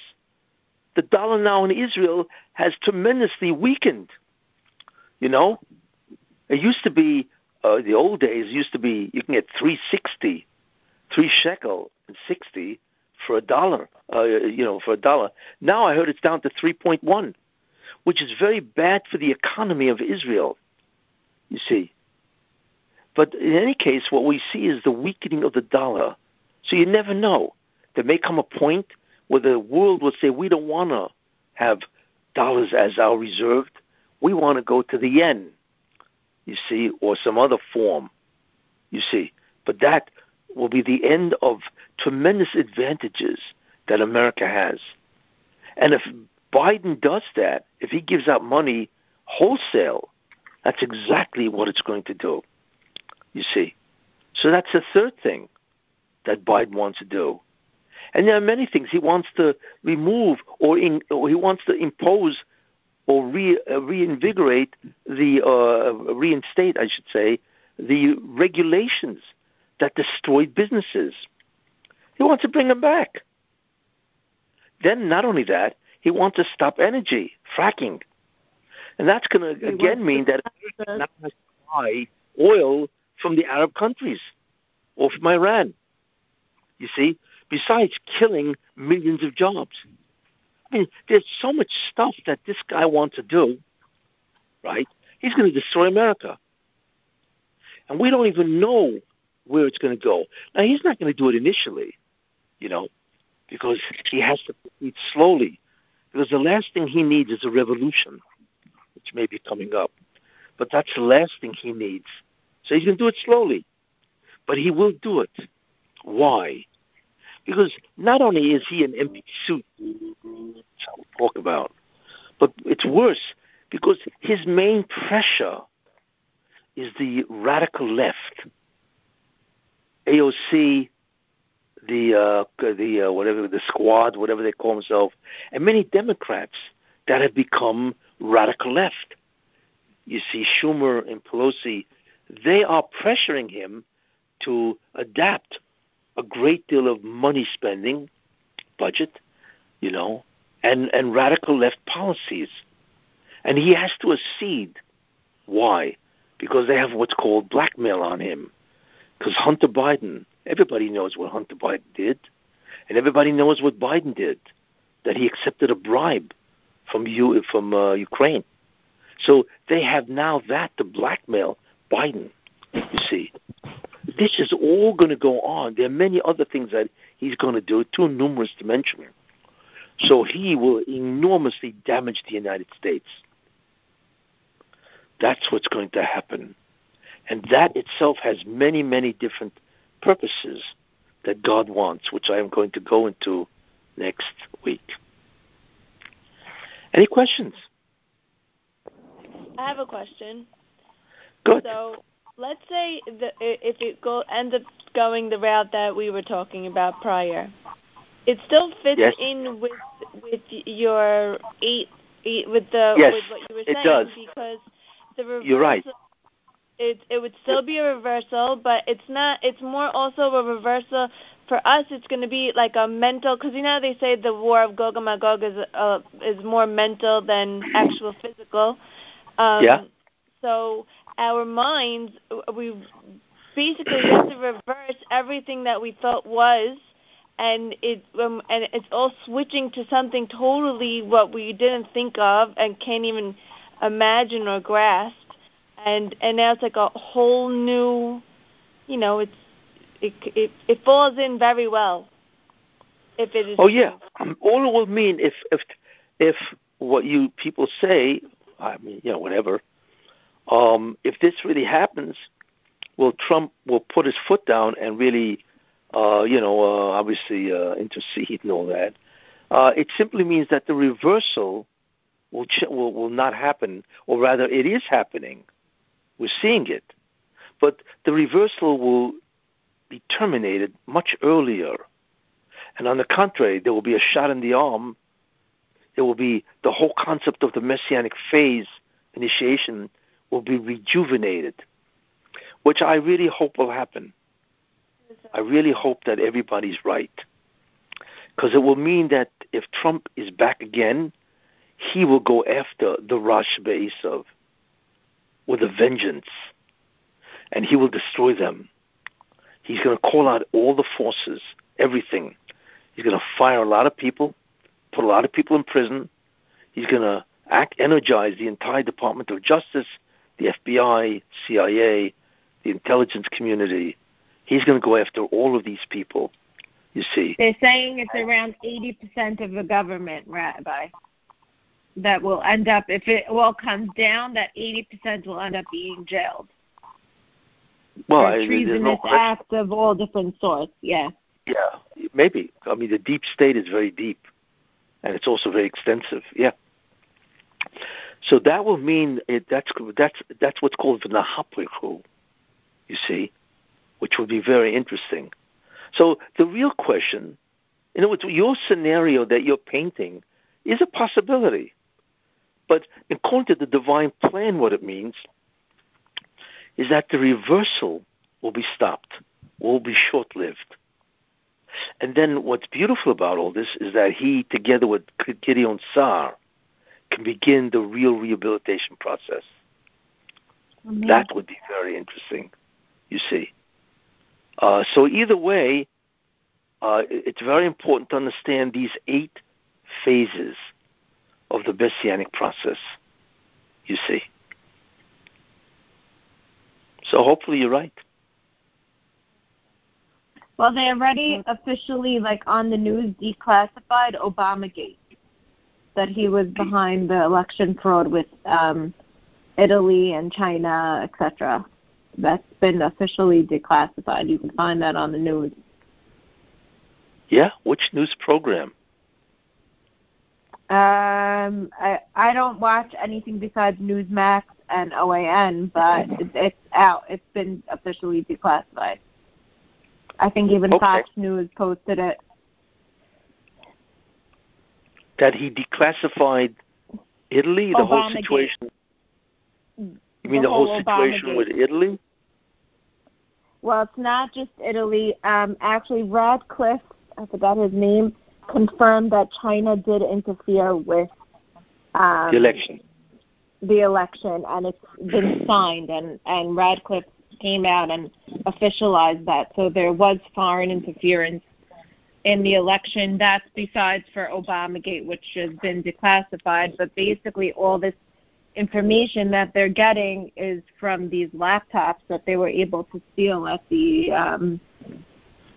The dollar now in Israel has tremendously weakened. You know, it used to be uh, the old days used to be you can get three sixty, three shekel and sixty for a dollar. Uh, you know, for a dollar. Now I heard it's down to three point one, which is very bad for the economy of Israel. You see, but in any case, what we see is the weakening of the dollar. So you never know. There may come a point where the world will say, we don't want to have dollars as our reserve. We want to go to the yen, you see, or some other form, you see. But that will be the end of tremendous advantages that America has. And if Biden does that, if he gives out money wholesale, that's exactly what it's going to do. You see. So that's the third thing that Biden wants to do. And there are many things he wants to remove or, in, or he wants to impose or re, uh, reinvigorate the uh, reinstate, I should say, the regulations that destroyed businesses. He wants to bring them back. Then, not only that, he wants to stop energy fracking, and that's going to again mean that not has to buy oil from the Arab countries or from Iran. You see, besides killing millions of jobs. I mean, there's so much stuff that this guy wants to do, right? He's going to destroy America. And we don't even know where it's going to go. Now, he's not going to do it initially, you know, because he has to proceed slowly. Because the last thing he needs is a revolution, which may be coming up. But that's the last thing he needs. So he's going to do it slowly. But he will do it. Why? Because not only is he an empty suit, which I'll talk about, but it's worse because his main pressure is the radical left. AOC, the uh, the uh, whatever the squad, whatever they call themselves, and many Democrats that have become radical left. You see, Schumer and Pelosi, they are pressuring him to adapt a great deal of money spending budget, you know, and, and radical left policies. And he has to accede. Why? Because they have what's called blackmail on him. Because Hunter Biden, everybody knows what Hunter Biden did, and everybody knows what Biden did, that he accepted a bribe from you from uh, Ukraine. So they have now that to blackmail Biden. You see, this is all going to go on. There are many other things that he's going to do, too numerous to mention. So he will enormously damage the United States. That's what's going to happen. And that itself has many, many different purposes that God wants, which I am going to go into next week. Any questions? I have a question. Good. So let's say the, if it go ends up going the route that we were talking about prior, it still fits yes. in with with your eight, eight with the yes, with what you were it saying does. because the reversal. You're right. It it would still be a reversal, but it's not. It's more also a reversal for us. It's going to be like a mental because you know they say the war of Gog and Magog is uh, is more mental than actual physical. Um, yeah. So our minds, we basically have to reverse everything that we thought was, and it um, and it's all switching to something totally what we didn't think of and can't even imagine or grasp and and now it's like a whole new, you know, it's it it it falls in very well. If it is. Oh yeah, all it will mean if if if what you people say, I mean, you know, whatever. Um, if this really happens, will Trump will put his foot down and really, uh, you know, uh, obviously uh, intercede and all that. Uh, it simply means that the reversal will, ch- will will not happen, or rather, it is happening. We're seeing it. But the reversal will be terminated much earlier. And on the contrary, there will be a shot in the arm. There will be the whole concept of the messianic phase initiation will be rejuvenated, which I really hope will happen. I really hope that everybody's right. Because it will mean that if Trump is back again, he will go after the Rosh Be'esav with a vengeance, and he will destroy them. He's going to call out all the forces, everything. He's going to fire a lot of people, put a lot of people in prison. He's going to act, energize the entire Department of Justice, the FBI, CIA, the intelligence community. He's going to go after all of these people. You see, they're saying it's around eighty percent of the government, Rabbi that will end up, if it all comes down, that 80% will end up being jailed. Well, I, treasonous no acts of all different sorts, yeah. Yeah, maybe. I mean, the deep state is very deep, and it's also very extensive. Yeah. So that will mean it, that's that's that's what's called the nahaprichu, you see, which will be very interesting. So the real question, you know, your scenario that you're painting is a possibility. But according to the divine plan, what it means is that the reversal will be stopped, will be short lived. And then what's beautiful about all this is that he, together with Gideon Sa'ar, can begin the real rehabilitation process. Amen. That would be very interesting, you see. Uh, so either way, uh, it's very important to understand these eight phases of the messianic process, you see. So hopefully you're right. Well, they already officially, like on the news, declassified Obamagate that he was behind the election fraud with um, Italy and China, etc. That's been officially declassified. You can find that on the news. Yeah, which news program? Um, I I don't watch anything besides Newsmax and OAN, but it's, it's out. It's been officially declassified. I think even okay. Fox News posted it. That he declassified Italy, the Obama whole situation. Gate. You mean the the, whole, whole situation Obama with Gate. Italy? Well, it's not just Italy. Um, actually, Ratcliffe, I forgot his name, confirmed that China did interfere with um, the election. The election, and it's been signed, and and Ratcliffe came out and officialized that. So there was foreign interference in the election. That's besides for Obamagate, which has been declassified. But basically, all this information that they're getting is from these laptops that they were able to steal at the um,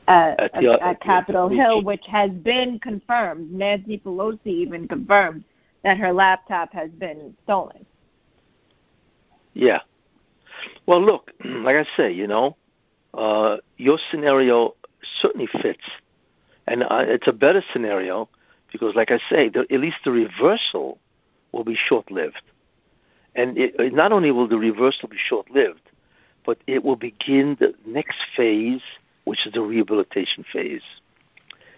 at, At the- at, at Capitol Hill, which has been confirmed. Nancy Pelosi even confirmed that her laptop has been stolen. Yeah. Well, look, like I say, you know, uh, your scenario certainly fits, and uh, it's a better scenario because, like I say, the, at least the reversal will be short-lived, and it, it, not only will the reversal be short-lived, but it will begin the next phase, which is the rehabilitation phase.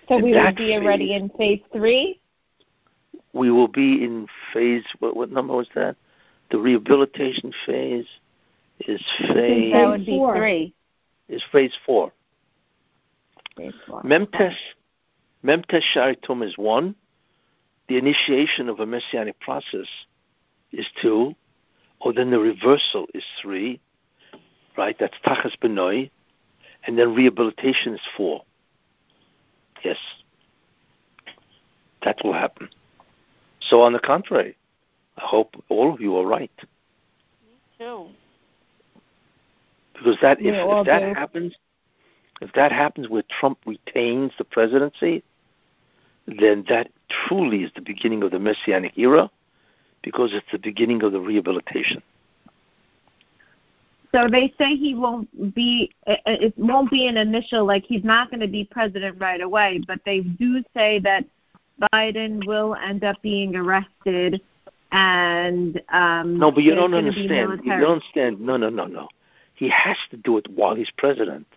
So And we would be already phase- in phase three. We will be in phase. What, what number was that? The rehabilitation phase is phase That would be four. three. is phase four. Phase four. Memtes, Memtes Sharitum is one. The initiation of a messianic process is two. Or then the reversal is three. Right? That's Tachas Benoi. And then rehabilitation is four. Yes. That will happen. So, on the contrary, I hope all of you are right. Too. Because that, if, if that do. happens, if that happens where Trump retains the presidency, then that truly is the beginning of the messianic era, because it's the beginning of the rehabilitation. So they say he won't be. It, it won't be an initial like he's not going to be president right away. But they do say that Biden will end up being arrested, and um, No, but you don't understand. You don't understand. No, no, no, no. He has to do it while he's president,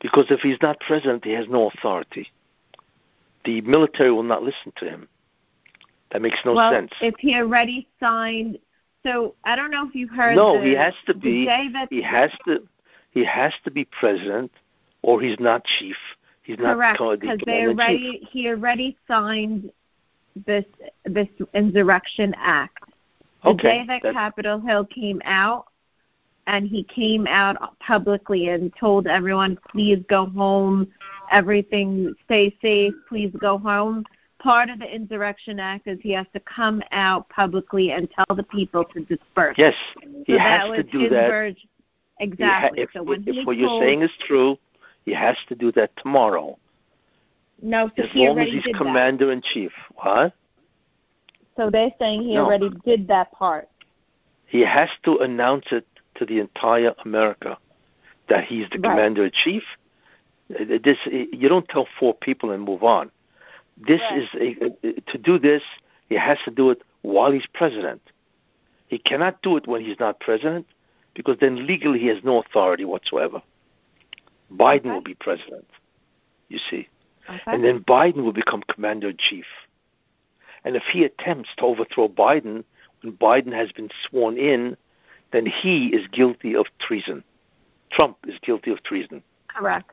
because if he's not president, he has no authority. The military will not listen to him. That makes no well, sense. if he already signed, so I don't know if you heard. No, the, he has to be. He has to. He has to be president, or he's not chief. He's not correct the because they commander-in-chief. he already signed this this insurrection act. The Okay, day that Capitol Hill came out, and he came out publicly and told everyone, "Please go home. Everything, stay safe. Please go home." Part of the Insurrection Act is he has to come out publicly and tell the people to disperse. Yes, he so has to do that. version. He ha- Exactly. if so when if what you're saying is true, he has to do that tomorrow, no, so as he long as he's commander in chief. What? So they're saying he No. already did that part. He has to announce it to the entire America that he's the Right. commander in chief. This you don't tell four people and move on. This Right. is a- to do this. He has to do it while he's president. He cannot do it when he's not president because then legally he has no authority whatsoever. Biden Okay. will be president. You see. Okay. And then Biden will become commander in chief. And if he attempts to overthrow Biden when Biden has been sworn in, then he is guilty of treason. Trump is guilty of treason. Correct.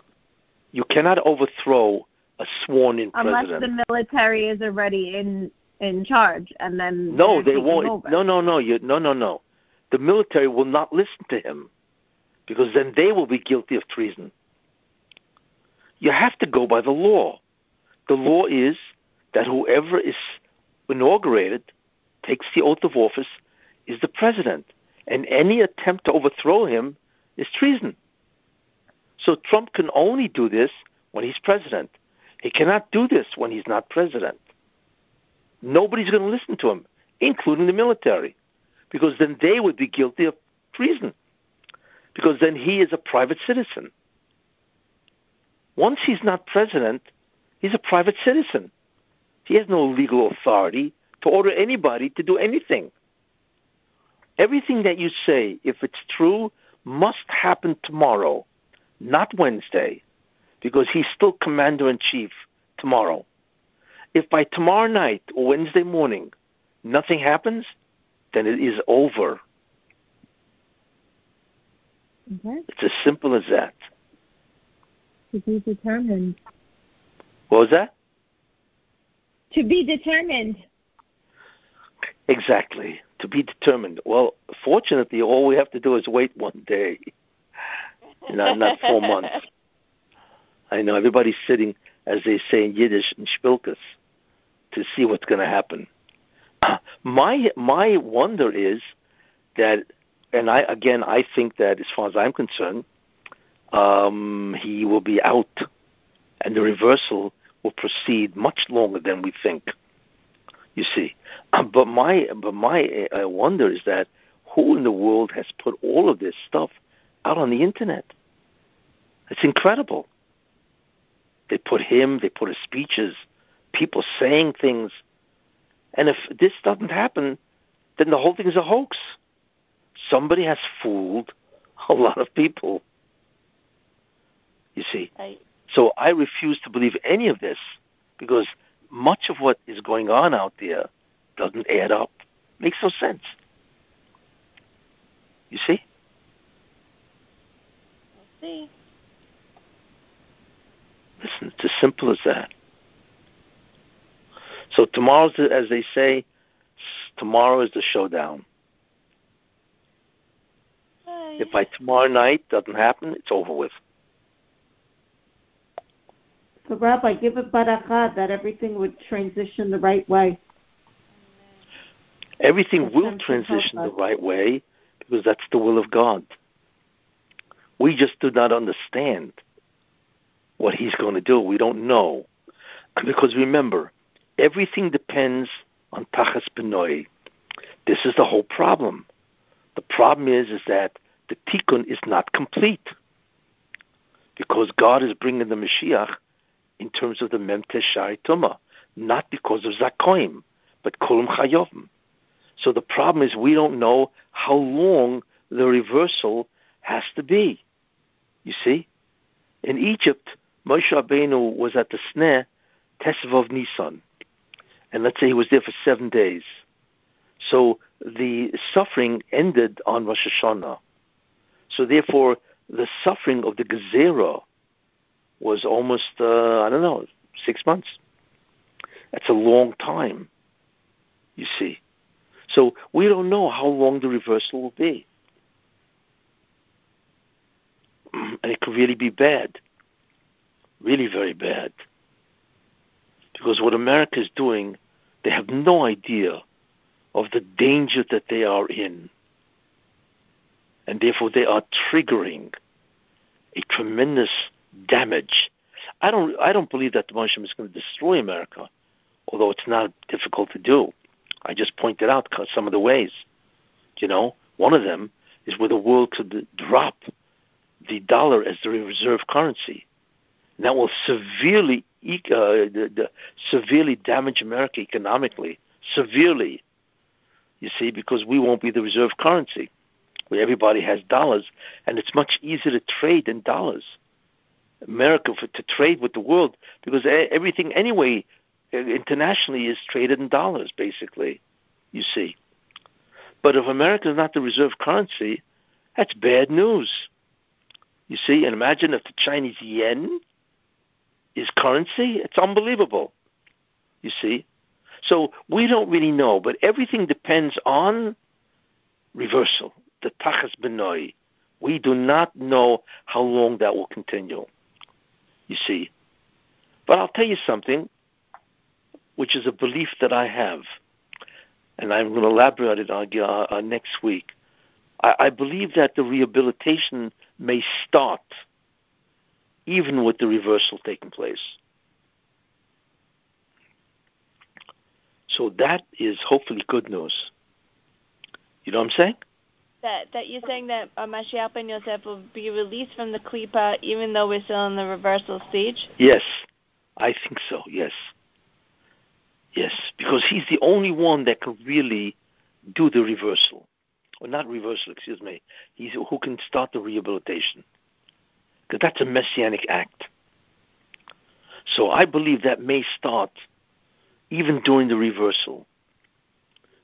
You cannot overthrow a sworn in Unless president. Unless the military is already in in charge, and then no, they won't. Over. No, no, no. You, no, no, no. The military will not listen to him because then they will be guilty of treason. You have to go by the law. The law is that whoever is inaugurated, takes the oath of office, is the president. And any attempt to overthrow him is treason. So Trump can only do this when he's president. He cannot do this when he's not president. Nobody's going to listen to him, including the military, because then they would be guilty of treason. Because then he is a private citizen. Once he's not president, he's a private citizen. He has no legal authority to order anybody to do anything. Everything that you say, if it's true, must happen tomorrow, not Wednesday, because he's still commander in chief tomorrow. If by tomorrow night or Wednesday morning nothing happens, then it is over. Okay. It's as simple as that. To be determined. What was that? To be determined. Exactly. To be determined. Well, fortunately, all we have to do is wait one day, not not four months. I know everybody's sitting, as they say in Yiddish, in Spilkas, to see what's going to happen. My my wonder is that, and I again I think that as far as I'm concerned, um, he will be out, and the reversal will proceed much longer than we think. You see, but my but my uh, wonder is that who in the world has put all of this stuff out on the internet? It's incredible. They put him, they put his speeches, people saying things. And if this doesn't happen, then the whole thing is a hoax. Somebody has fooled a lot of people. You see? I, So I refuse to believe any of this because much of what is going on out there doesn't add up. Makes no sense. You see? we'll see. Listen, it's as simple as that. So tomorrow's, the, as they say, tomorrow is the showdown. Hi. If by tomorrow night doesn't happen, it's over with. So, Rabbi, give a barakah that everything would transition the right way. Everything That's will time to help transition the right way because that's the will of God. We just do not understand what He's going to do. We don't know. Because remember, everything depends on Tachas Benoi. This is the whole problem. The problem is, is that the Tikkun is not complete. Because God is bringing the Mashiach in terms of the Memte Shai Tumah, not because of Zakoim, but Kolim Chayovim. So the problem is we don't know how long the reversal has to be. You see? In Egypt, Moshe Rabbeinu was at the snare, Tesvav Nisan. And let's say he was there for seven days. So the suffering ended on Rosh Hashanah. So therefore, the suffering of the Gezerah was almost, uh, I don't know, six months. That's a long time, you see. So we don't know how long the reversal will be. And it could really be bad. Really very bad. Because what America is doing, they have no idea of the danger that they are in. And therefore they are triggering a tremendous damage. I don't I don't believe that the Muslim is going to destroy America, although it's not difficult to do. I just pointed out some of the ways. You know, one of them is where the world could drop the dollar as the reserve currency. And that will severely uh, the, the, severely damage America economically. Severely, you see, because we won't be the reserve currency, where everybody has dollars, and it's much easier to trade in dollars. America for, to trade with the world because everything anyway uh, internationally is traded in dollars, basically. You see, but if America is not the reserve currency, that's bad news. You see, and imagine if the Chinese yen is currency, it's unbelievable. You see, so we don't really know, but everything depends on reversal, the tachas benoi. We do not know how long that will continue. You see, but I'll tell you something, which is a belief that I have, and I'm going to elaborate on it uh, next week. I, I believe that the rehabilitation may start even with the reversal taking place. So that is hopefully good news. You know what I'm saying? That that you're saying that uh, Mashiach ben Yosef will be released from the klipa even though we're still in the reversal stage. Yes, I think so. Yes, yes, because he's the only one that can really do the reversal, or not reversal. Excuse me. He's who can start the rehabilitation, because that's a messianic act. So I believe that may start even during the reversal.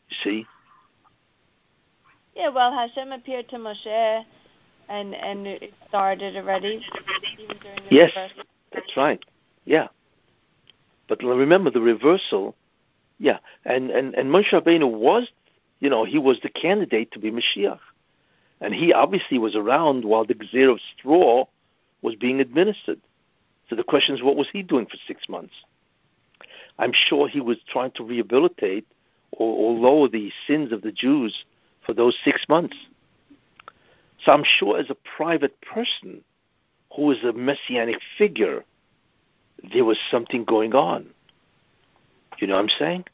You see? Yeah, well, Hashem appeared to Moshe, and and it started already the Yes. reversal. That's right. Yeah. But remember the reversal. Yeah, and and and Moshe Rabbeinu was, you know, he was the candidate to be Mashiach, and he obviously was around while the Gezerah of straw was being administered. So the question is, what was he doing for six months? I'm sure he was trying to rehabilitate or, or lower the sins of the Jews for those six months. So I'm sure, as a private person who is a messianic figure, there was something going on. You know what I'm saying?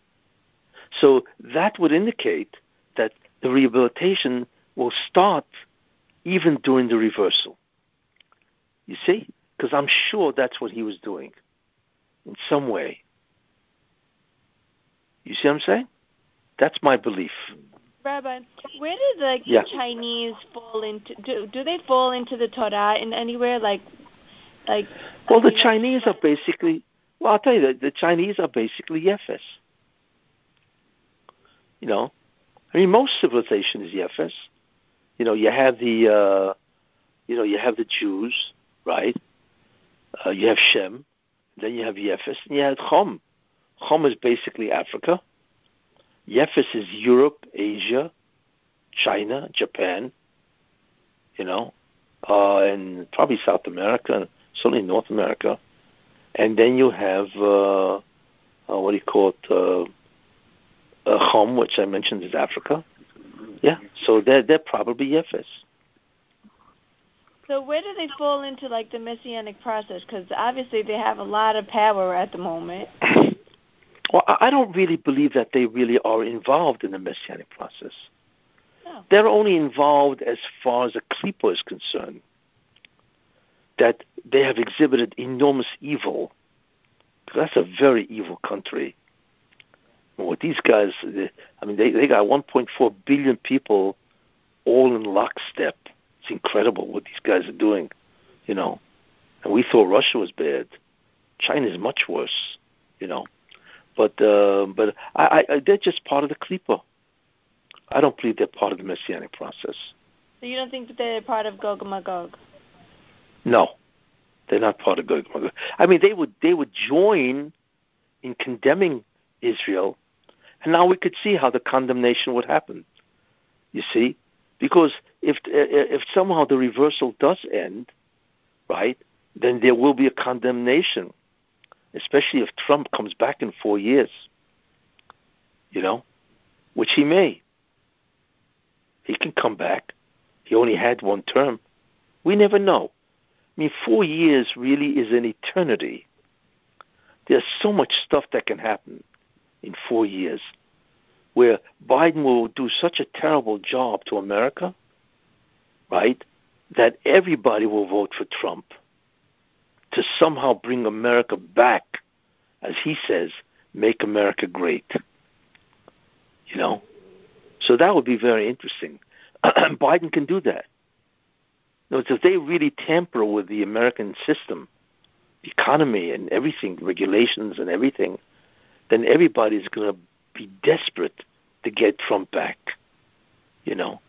So that would indicate that the rehabilitation will start even during the reversal. You see? Because I'm sure that's what he was doing in some way. You see what I'm saying? That's my belief. Rabbi, where did like Yeah. the Chinese fall into? Do do they fall into the Torah in anywhere? Like, like. Well, the Chinese are basically. Well, I'll tell you that the Chinese are basically Yefes. You know, I mean, most civilization is Yefes. You know, you have the, uh, you know, you have the Jews, right? Uh, you have Shem, then you have Yefes, and you have Chom. Chom is basically Africa. Yefes is Europe, Asia, China, Japan. You know, uh, and probably South America, and certainly North America. And then you have uh, uh, what do you call it? Uh, uh, Chom, which I mentioned is Africa. Yeah, so they're they're probably Yefes. So where do they fall into like the messianic process? Because obviously they have a lot of power at the moment. Well, I don't really believe that they really are involved in the messianic process. No. They're only involved as far as the Klippa is concerned. That they have exhibited enormous evil. That's a very evil country. What these guys, they- I mean, they, they got 1.4 billion people all in lockstep. It's incredible what these guys are doing, you know. And we thought Russia was bad. China is much worse, you know. But uh, but I, I, they're just part of the Klippa. I don't believe they're part of the messianic process. So you don't think that they're part of Gog and Magog? No, they're not part of Gog and Magog. I mean, they would they would join in condemning Israel, and now we could see how the condemnation would happen. You see, because if if somehow the reversal does end, right, then there will be a condemnation, especially if Trump comes back in four years. You know, which he may. He can come back. He only had one term. We never know. I mean, four years really is an eternity. There's so much stuff that can happen in four years where Biden will do such a terrible job to America, right, that everybody will vote for Trump to somehow bring America back, as he says, make America great. You know? So that would be very interesting. Biden can do that. In words, if they really tamper with the American system, economy and everything, regulations and everything, then everybody's going to be desperate to get Trump back. You know,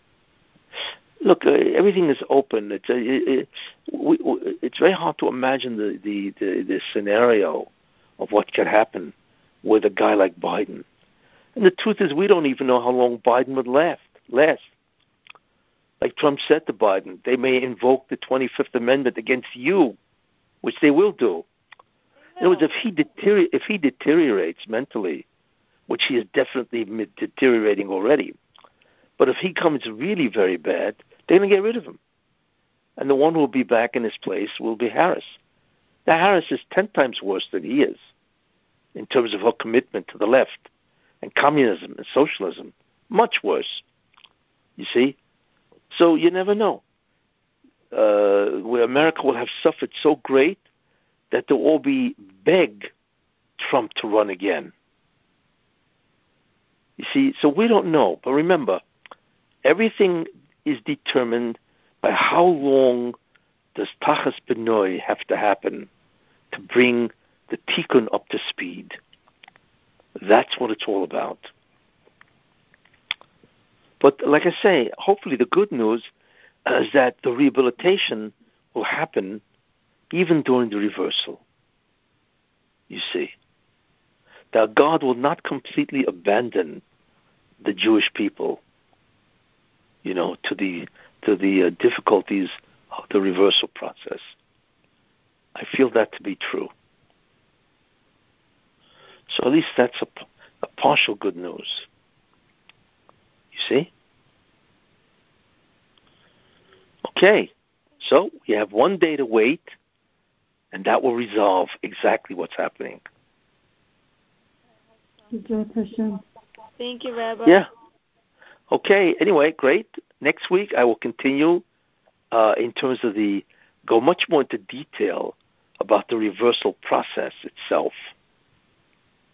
look, uh, everything is open. It's uh, it, it, we, it's very hard to imagine the, the the the scenario of what could happen with a guy like Biden. And the truth is, we don't even know how long Biden would last. Last, like Trump said to Biden, they may invoke the 25th Amendment against you, which they will do. In other words, if he deterior- if he deteriorates mentally, which he is definitely deteriorating already, but if he comes really very bad, they're going to get rid of him, and the one who will be back in his place will be Harris. Now Harris is ten times worse than he is, in terms of her commitment to the left and communism and socialism, much worse. You see, so you never know. Uh, where America will have suffered so great that they'll all be beg Trump to run again. You see, so we don't know. But remember, everything is determined by how long does Tachas Benoy have to happen to bring the Tikkun up to speed. That's what it's all about. But like I say, hopefully the good news is that the rehabilitation will happen even during the reversal. You see, that God will not completely abandon the Jewish people, you know, to the to the uh, difficulties of the reversal process. I feel that to be true. So at least that's a, a partial good news. You see? Okay, so we have one day to wait, and that will resolve exactly what's happening. Thank you, Rabbi. Yeah. Okay. Anyway, great. Next week I will continue uh, in terms of the go much more into detail about the reversal process itself.